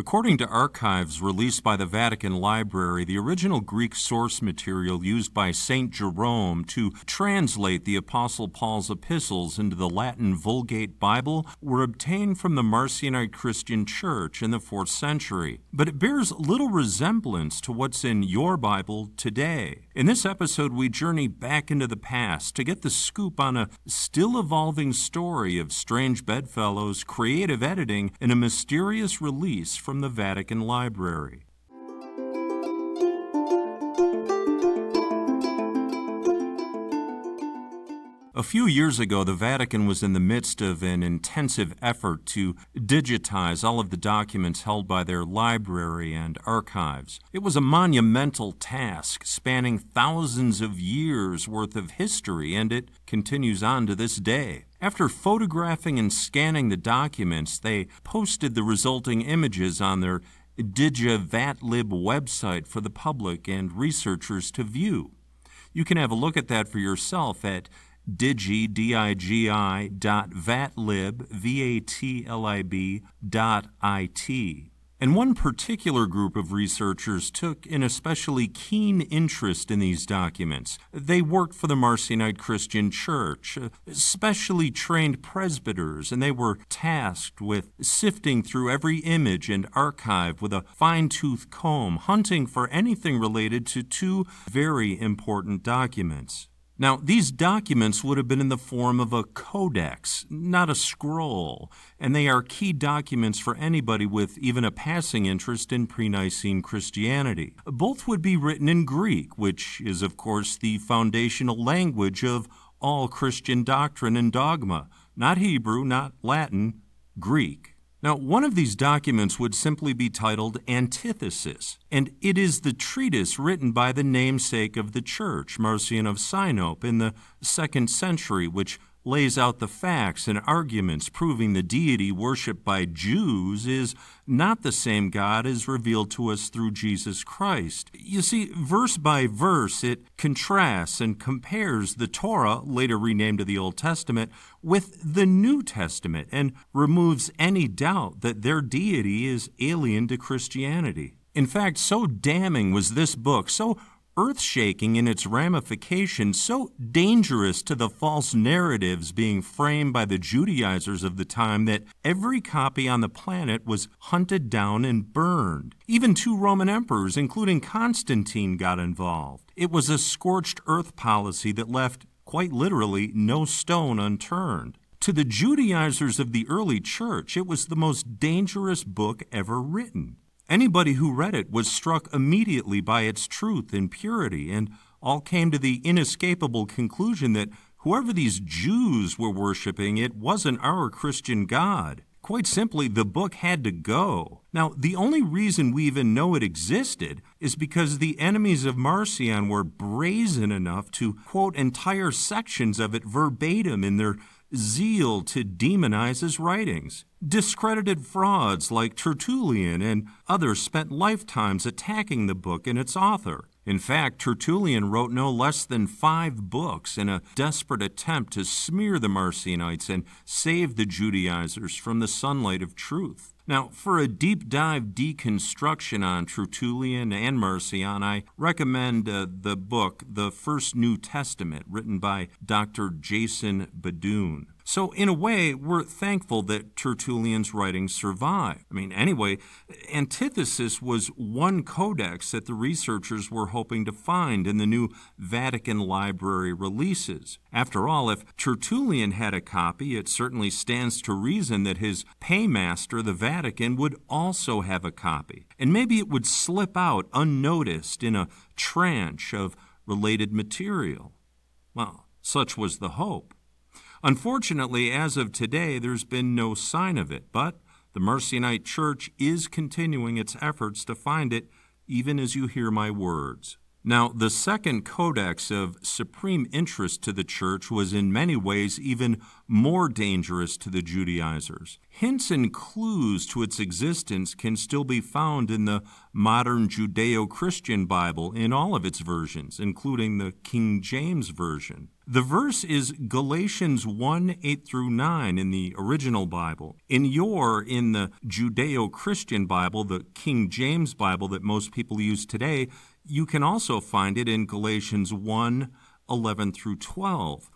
According to archives released by the Vatican Library, the original Greek source material used by St. Jerome to translate the Apostle Paul's epistles into the Latin Vulgate Bible were obtained from the Marcionite Christian Church in the 4th century. But it bears little resemblance to what's in your Bible today. In this episode, we journey back into the past to get the scoop on a still evolving story of strange bedfellows, creative editing, and a mysterious release from the Vatican Library. A few years ago, the Vatican was in the midst of an intensive effort to digitize all of the documents held by their library and archives. It was a monumental task spanning thousands of years worth of history, and it continues on to this day. After photographing and scanning the documents, they posted the resulting images on their DigiVatlib website for the public and researchers to view. You can have a look at that for yourself at digi, D-I-G-I, dot vatlib, V-A-T-L-I-B, dot I-T. And one particular group of researchers took an especially keen interest in these documents. They worked for the Marcionite Christian Church, specially trained presbyters, and they were tasked with sifting through every image and archive with a fine tooth comb, hunting for anything related to two very important documents. Now, these documents would have been in the form of a codex, not a scroll, and they are key documents for anybody with even a passing interest in pre Nicene Christianity. Both would be written in Greek, which is, of course, the foundational language of all Christian doctrine and dogma. Not Hebrew, not Latin, Greek. Now, one of these documents would simply be titled Antithesis, and it is the treatise written by the namesake of the church, Marcion of Sinope, in the second century, which lays out the facts and arguments proving the deity worshiped by Jews is not the same God as revealed to us through Jesus Christ. You see, verse by verse, it contrasts and compares the Torah, later renamed to the Old Testament, with the New Testament and removes any doubt that their deity is alien to Christianity. In fact, so damning was this book, so earth shaking in its ramifications, so dangerous to the false narratives being framed by the Judaizers of the time that every copy on the planet was hunted down and burned. Even two Roman emperors, including Constantine, got involved. It was a scorched earth policy that left, quite literally, no stone unturned. To the Judaizers of the early church, it was the most dangerous book ever written. Anybody who read it was struck immediately by its truth and purity, and all came to the inescapable conclusion that whoever these Jews were worshiping, it wasn't our Christian God. Quite simply, the book had to go. Now, the only reason we even know it existed is because the enemies of Marcion were brazen enough to quote entire sections of it verbatim in their zeal to demonize his writings. Discredited frauds like Tertullian and others spent lifetimes attacking the book and its author. In fact, Tertullian wrote no less than five books in a desperate attempt to smear the Marcionites and save the Judaizers from the sunlight of truth. Now, for a deep dive deconstruction on Tertullian and Marcion, I recommend uh, the book, The First New Testament, written by Dr. Jason BeDuhn. So, in a way, we're thankful that Tertullian's writings survive. I mean, anyway, Antithesis was one codex that the researchers were hoping to find in the new Vatican Library releases. After all, if Tertullian had a copy, it certainly stands to reason that his paymaster, the Vatican, would also have a copy. And maybe it would slip out unnoticed in a tranche of related material. Well, such was the hope. Unfortunately, as of today, there's been no sign of it, but the Marcionite Church is continuing its efforts to find it, even as you hear my words. Now, the second codex of supreme interest to the church was in many ways even more dangerous to the Judaizers. Hints and clues to its existence can still be found in the modern Judeo Christian Bible in all of its versions, including the King James Version. The verse is Galatians 1 8 through 9 in the original Bible. In your, in the Judeo Christian Bible, the King James Bible that most people use today, you can also find it in Galatians 1 11 through 12.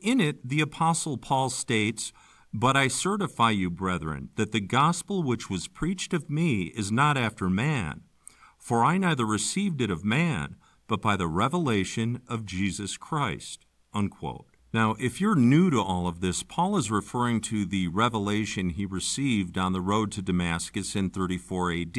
In it, the Apostle Paul states, But I certify you, brethren, that the gospel which was preached of me is not after man. For I neither received it of man, but by the revelation of Jesus Christ. Unquote. Now, if you're new to all of this, Paul is referring to the revelation he received on the road to Damascus in 34 AD.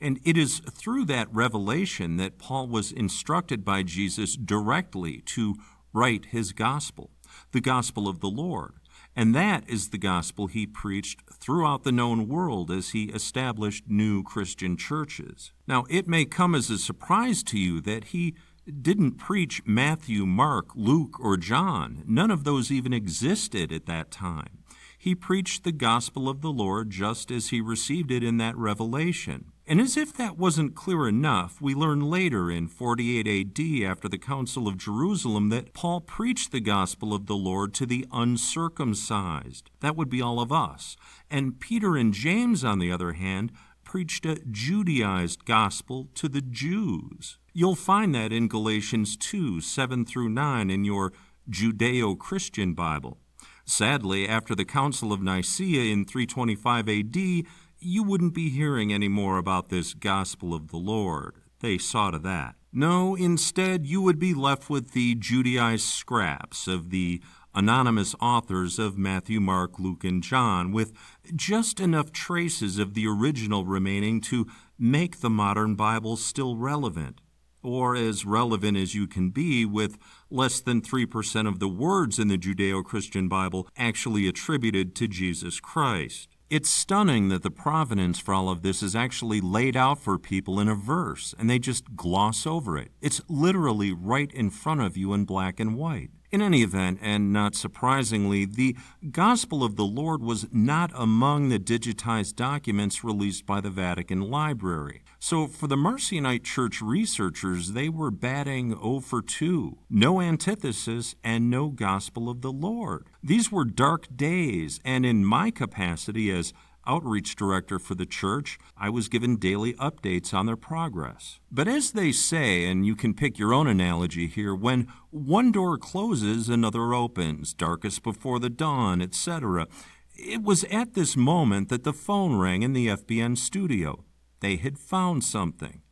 And it is through that revelation that Paul was instructed by Jesus directly to write his gospel, the gospel of the Lord. And that is the gospel he preached throughout the known world as he established new Christian churches. Now, it may come as a surprise to you that he didn't preach Matthew, Mark, Luke, or John. None of those even existed at that time. He preached the gospel of the Lord just as he received it in that revelation. And as if that wasn't clear enough, we learn later in 48 AD, after the Council of Jerusalem, that Paul preached the gospel of the Lord to the uncircumcised. That would be all of us. And Peter and James, on the other hand, preached a Judaized gospel to the Jews. You'll find that in Galatians 2 7 through 9 in your Judeo Christian Bible. Sadly, after the Council of Nicaea in 325 AD, you wouldn't be hearing any more about this gospel of the Lord. They saw to that. No, instead, you would be left with the Judaized scraps of the anonymous authors of Matthew, Mark, Luke, and John, with just enough traces of the original remaining to make the modern Bible still relevant or as relevant as you can be with less than 3% of the words in the Judeo Christian Bible actually attributed to Jesus Christ. It's stunning that the provenance for all of this is actually laid out for people in a verse, and they just gloss over it. It's literally right in front of you in black and white. In any event, and not surprisingly, the Gospel of the Lord was not among the digitized documents released by the Vatican Library. So, for the Marcionite Church researchers, they were batting 0 for 2. No antithesis and no Gospel of the Lord. These were dark days, and in my capacity as outreach director for the church, I was given daily updates on their progress. But as they say, and you can pick your own analogy here, when one door closes, another opens, darkest before the dawn, etc. It was at this moment that the phone rang in the FBN studio. They had found something.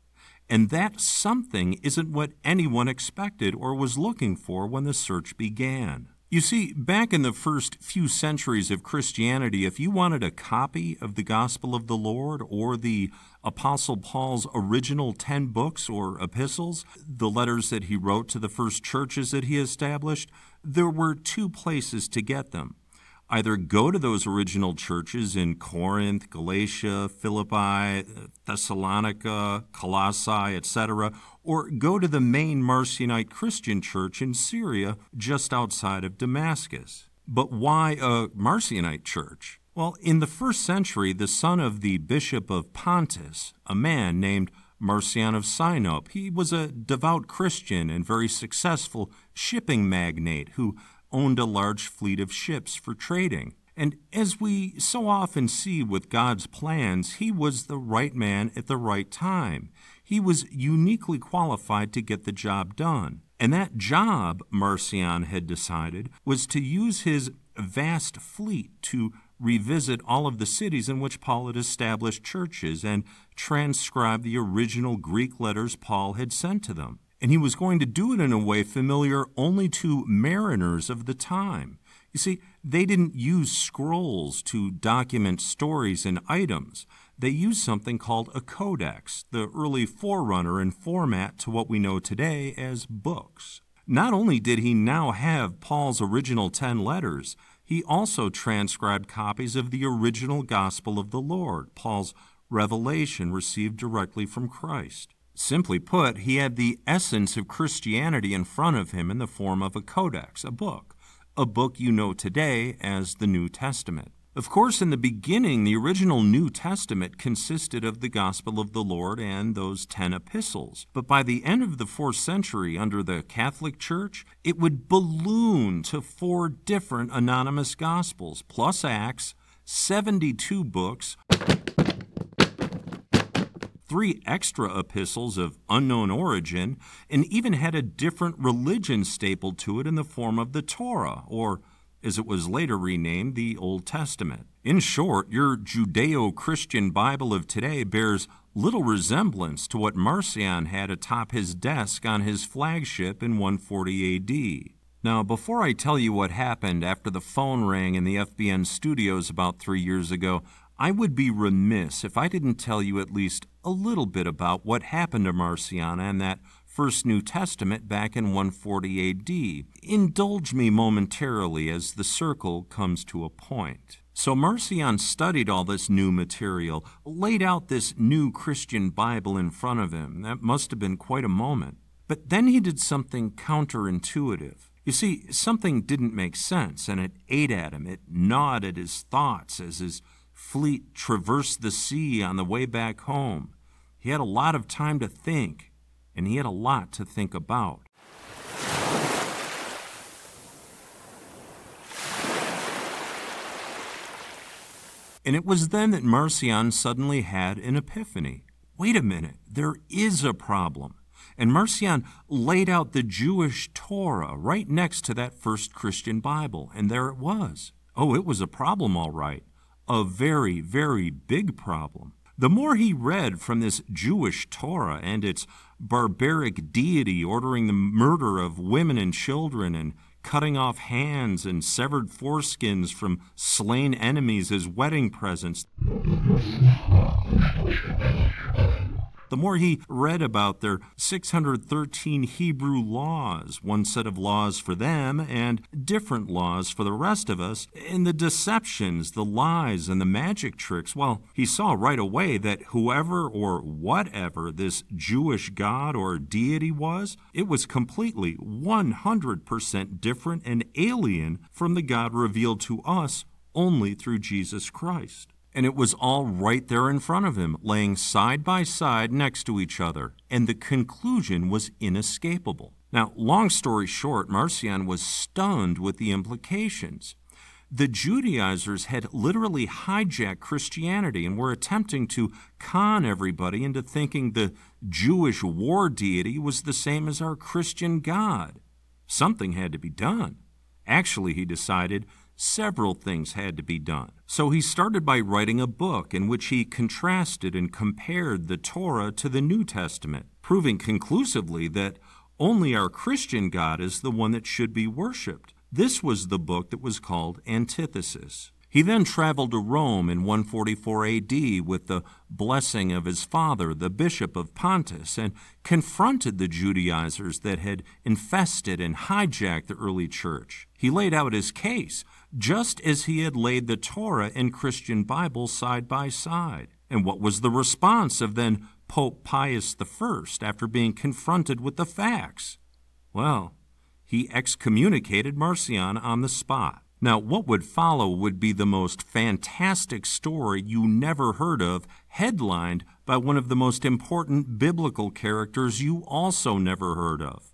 And that something isn't what anyone expected or was looking for when the search began. You see, back in the first few centuries of Christianity, if you wanted a copy of the Gospel of the Lord or the Apostle Paul's original 10 books or epistles, the letters that he wrote to the first churches that he established, there were two places to get them either go to those original churches in Corinth, Galatia, Philippi, Thessalonica, Colossae, etc., or go to the main Marcionite Christian church in Syria just outside of Damascus. But why a Marcionite church? Well, in the first century, the son of the bishop of Pontus, a man named Marcion of Sinope, he was a devout Christian and very successful shipping magnate who owned a large fleet of ships for trading. And as we so often see with God's plans, he was the right man at the right time. He was uniquely qualified to get the job done. And that job, Marcion had decided, was to use his vast fleet to revisit all of the cities in which Paul had established churches and transcribe the original Greek letters Paul had sent to them and he was going to do it in a way familiar only to mariners of the time. You see, they didn't use scrolls to document stories and items. They used something called a codex, the early forerunner in format to what we know today as books. Not only did he now have Paul's original ten letters, he also transcribed copies of the original gospel of the Lord, Paul's revelation received directly from Christ. Simply put, he had the essence of Christianity in front of him in the form of a codex, a book, a book you know today as the New Testament. Of course, in the beginning, the original New Testament consisted of the Gospel of the Lord and those ten epistles. But by the end of the fourth century, under the Catholic Church, it would balloon to four different anonymous Gospels, plus Acts, 72 books, three extra epistles of unknown origin, and even had a different religion stapled to it in the form of the Torah, or as it was later renamed, the Old Testament. In short, your Judeo Christian Bible of today bears little resemblance to what Marcion had atop his desk on his flagship in 140 AD. Now, before I tell you what happened after the phone rang in the FBN studios about three years ago, I would be remiss if I didn't tell you at least a little bit about what happened to Marcion and that First New Testament back in 140 AD. Indulge me momentarily as the circle comes to a point. So Marcion studied all this new material, laid out this new Christian Bible in front of him. That must have been quite a moment. But then he did something counterintuitive. You see, something didn't make sense, and it ate at him. It gnawed at his thoughts as his fleet traversed the sea on the way back home. He had a lot of time to think and he had a lot to think about. And it was then that Marcion suddenly had an epiphany. Wait a minute, there is a problem. And Marcion laid out the Jewish Torah right next to that first Christian Bible, and there it was. Oh, it was a problem, all right. A very, very big problem. The more he read from this Jewish Torah and its barbaric deity ordering the murder of women and children and cutting off hands and severed foreskins from slain enemies as wedding presents, the more he read about their 613 Hebrew laws, one set of laws for them and different laws for the rest of us, and the deceptions, the lies, and the magic tricks, well, he saw right away that whoever or whatever this Jewish god or deity was, it was completely 100% different and alien from the God revealed to us only through Jesus Christ and it was all right there in front of him, laying side by side next to each other, and the conclusion was inescapable. Now, long story short, Marcion was stunned with the implications. The Judaizers had literally hijacked Christianity and were attempting to con everybody into thinking the Jewish war deity was the same as our Christian God. Something had to be done. Actually, he decided, several things had to be done. So he started by writing a book in which he contrasted and compared the Torah to the New Testament, proving conclusively that only our Christian God is the one that should be worshiped. This was the book that was called Antithesis. He then traveled to Rome in 144 AD with the blessing of his father, the bishop of Pontus, and confronted the Judaizers that had infested and hijacked the early church. He laid out his case, just as he had laid the Torah and Christian Bible side by side. And what was the response of then Pope Pius I after being confronted with the facts? Well, he excommunicated Marcion on the spot. Now, what would follow would be the most fantastic story you never heard of, headlined by one of the most important biblical characters you also never heard of.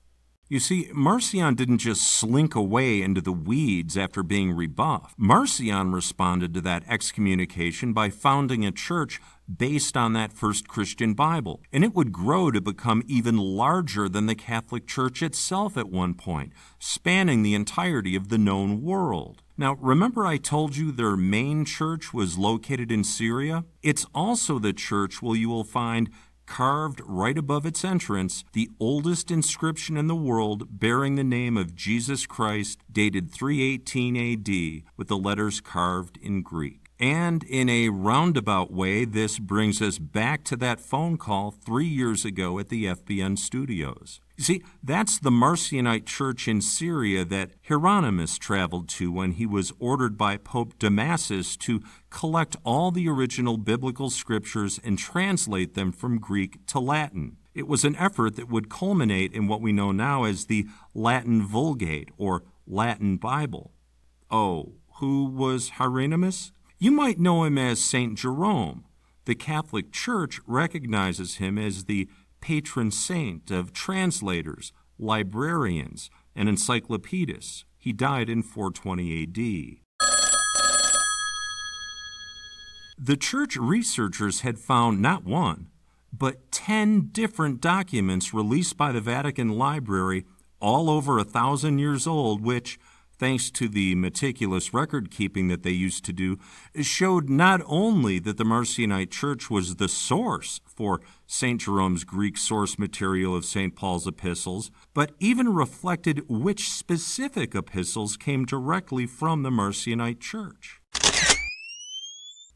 You see, Marcion didn't just slink away into the weeds after being rebuffed. Marcion responded to that excommunication by founding a church based on that first Christian Bible. And it would grow to become even larger than the Catholic Church itself at one point, spanning the entirety of the known world. Now, remember I told you their main church was located in Syria? It's also the church where you will find carved right above its entrance the oldest inscription in the world bearing the name of Jesus Christ, dated 318 AD, with the letters carved in Greek. And in a roundabout way, this brings us back to that phone call three years ago at the FBN studios. You see, that's the Marcionite church in Syria that Hieronymus traveled to when he was ordered by Pope Damasus to collect all the original biblical scriptures and translate them from Greek to Latin. It was an effort that would culminate in what we know now as the Latin Vulgate or Latin Bible. Oh, who was Hieronymus? You might know him as St. Jerome. The Catholic Church recognizes him as the patron saint of translators, librarians, and encyclopedists. He died in 420 AD. The church researchers had found not one, but 10 different documents released by the Vatican Library, all over a thousand years old, which, thanks to the meticulous record keeping that they used to do, showed not only that the Marcionite Church was the source for St. Jerome's Greek source material of St. Paul's epistles, but even reflected which specific epistles came directly from the Marcionite Church.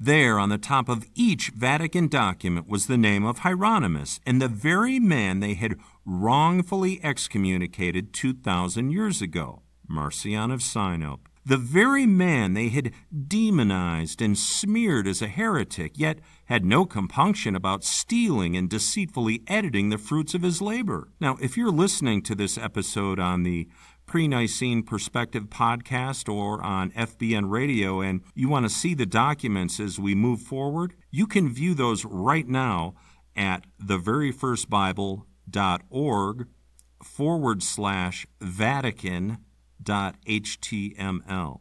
There, on the top of each Vatican document, was the name of Hieronymus, and the very man they had wrongfully excommunicated 2,000 years ago. Marcion of Sinope, the very man they had demonized and smeared as a heretic, yet had no compunction about stealing and deceitfully editing the fruits of his labor. Now, if you're listening to this episode on the Pre Nicene Perspective podcast or on FBN Radio and you want to see the documents as we move forward, you can view those right now at theveryfirstbible.org forward slash Vatican .html.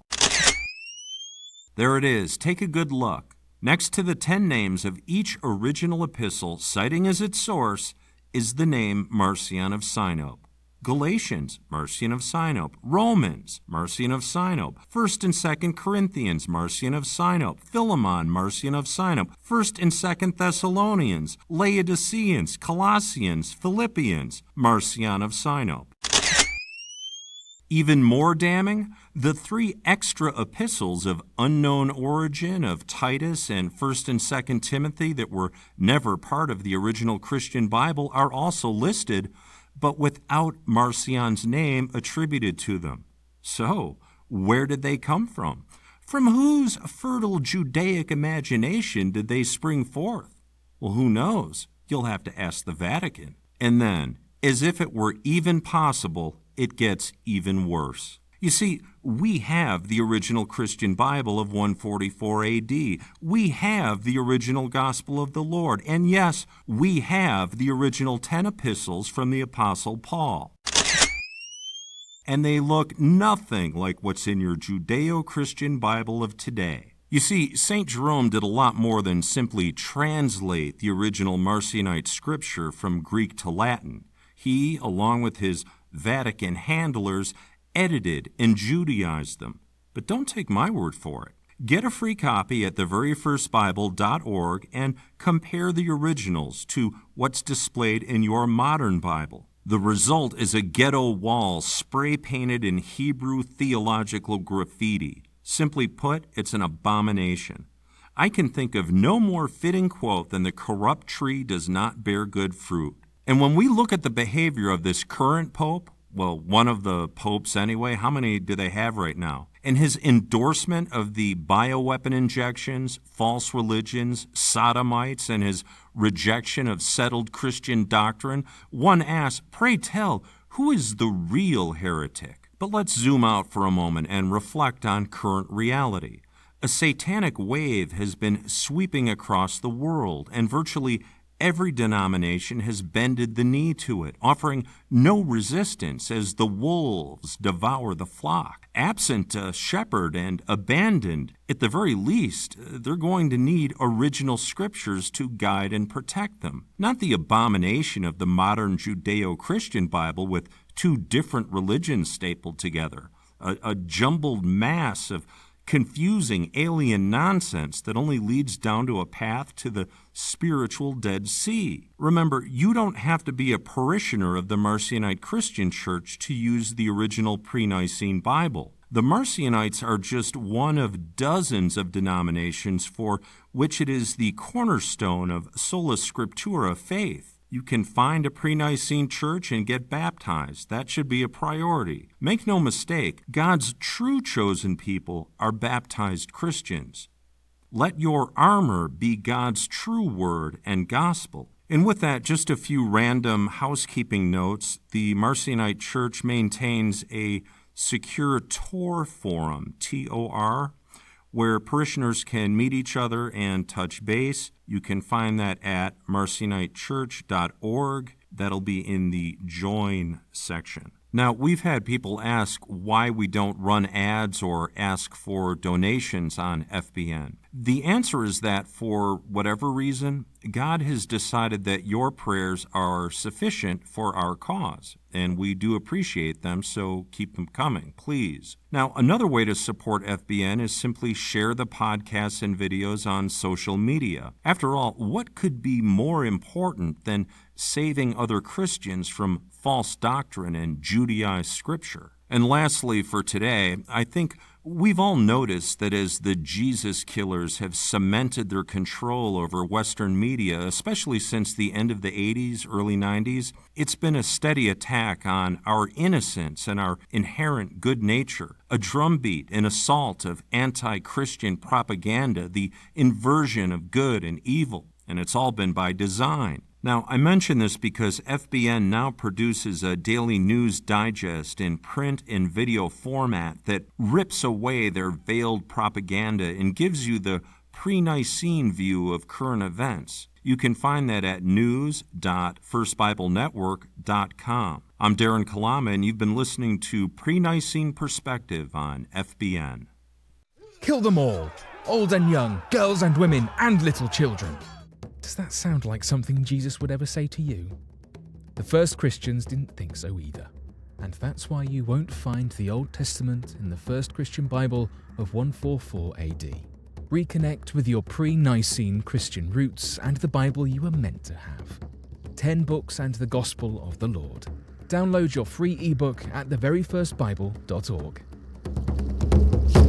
There it is. Take a good look. Next to the 10 names of each original epistle, citing as its source, is the name Marcion of Sinope. Galatians, Marcion of Sinope. Romans, Marcion of Sinope. 1st and 2nd Corinthians, Marcion of Sinope. Philemon, Marcion of Sinope. 1st and 2nd Thessalonians, Laodiceans, Colossians, Philippians, Marcion of Sinope. Even more damning, the three extra epistles of unknown origin of Titus and 1st and 2nd Timothy that were never part of the original Christian Bible are also listed, but without Marcion's name attributed to them. So, where did they come from? From whose fertile Judaic imagination did they spring forth? Well, who knows? You'll have to ask the Vatican. And then, as if it were even possible, it gets even worse. You see, we have the original Christian Bible of 144 AD. We have the original Gospel of the Lord. And yes, we have the original 10 epistles from the Apostle Paul. And they look nothing like what's in your Judeo Christian Bible of today. You see, St. Jerome did a lot more than simply translate the original Marcionite scripture from Greek to Latin. He, along with his Vatican handlers edited and Judaized them. But don't take my word for it. Get a free copy at theveryfirstbible.org and compare the originals to what's displayed in your modern Bible. The result is a ghetto wall spray painted in Hebrew theological graffiti. Simply put, it's an abomination. I can think of no more fitting quote than the corrupt tree does not bear good fruit. And when we look at the behavior of this current pope, well, one of the popes anyway, how many do they have right now? And his endorsement of the bioweapon injections, false religions, sodomites, and his rejection of settled Christian doctrine, one asks, pray tell, who is the real heretic? But let's zoom out for a moment and reflect on current reality. A satanic wave has been sweeping across the world, and virtually Every denomination has bended the knee to it, offering no resistance as the wolves devour the flock. Absent a shepherd and abandoned, at the very least, they're going to need original scriptures to guide and protect them, not the abomination of the modern Judeo Christian Bible with two different religions stapled together, a, a jumbled mass of confusing alien nonsense that only leads down to a path to the spiritual Dead Sea. Remember, you don't have to be a parishioner of the Marcionite Christian Church to use the original pre Nicene Bible. The Marcionites are just one of dozens of denominations for which it is the cornerstone of sola scriptura faith. You can find a pre Nicene church and get baptized. That should be a priority. Make no mistake, God's true chosen people are baptized Christians. Let your armor be God's true word and gospel. And with that, just a few random housekeeping notes. The Marcionite Church maintains a secure Tor forum, T O R, where parishioners can meet each other and touch base. You can find that at marcionitechurch.org. That'll be in the Join section. Now, we've had people ask why we don't run ads or ask for donations on FBN. The answer is that for whatever reason, God has decided that your prayers are sufficient for our cause, and we do appreciate them, so keep them coming, please. Now, another way to support FBN is simply share the podcasts and videos on social media. After all, what could be more important than saving other Christians from false doctrine and Judaized scripture. And lastly, for today, I think we've all noticed that as the Jesus killers have cemented their control over Western media, especially since the end of the 80s, early 90s, it's been a steady attack on our innocence and our inherent good nature, a drumbeat, an assault of anti Christian propaganda, the inversion of good and evil. And it's all been by design. Now, I mention this because FBN now produces a daily news digest in print and video format that rips away their veiled propaganda and gives you the pre Nicene view of current events. You can find that at news.firstbiblenetwork.com. I'm Darren Kalama, and you've been listening to Pre Nicene Perspective on FBN. Kill them all, old and young, girls and women, and little children. Does that sound like something Jesus would ever say to you? The first Christians didn't think so either. And that's why you won't find the Old Testament in the first Christian Bible of 144 AD. Reconnect with your pre Nicene Christian roots and the Bible you were meant to have. 10 books and the Gospel of the Lord. Download your free ebook at theveryfirstbible.org.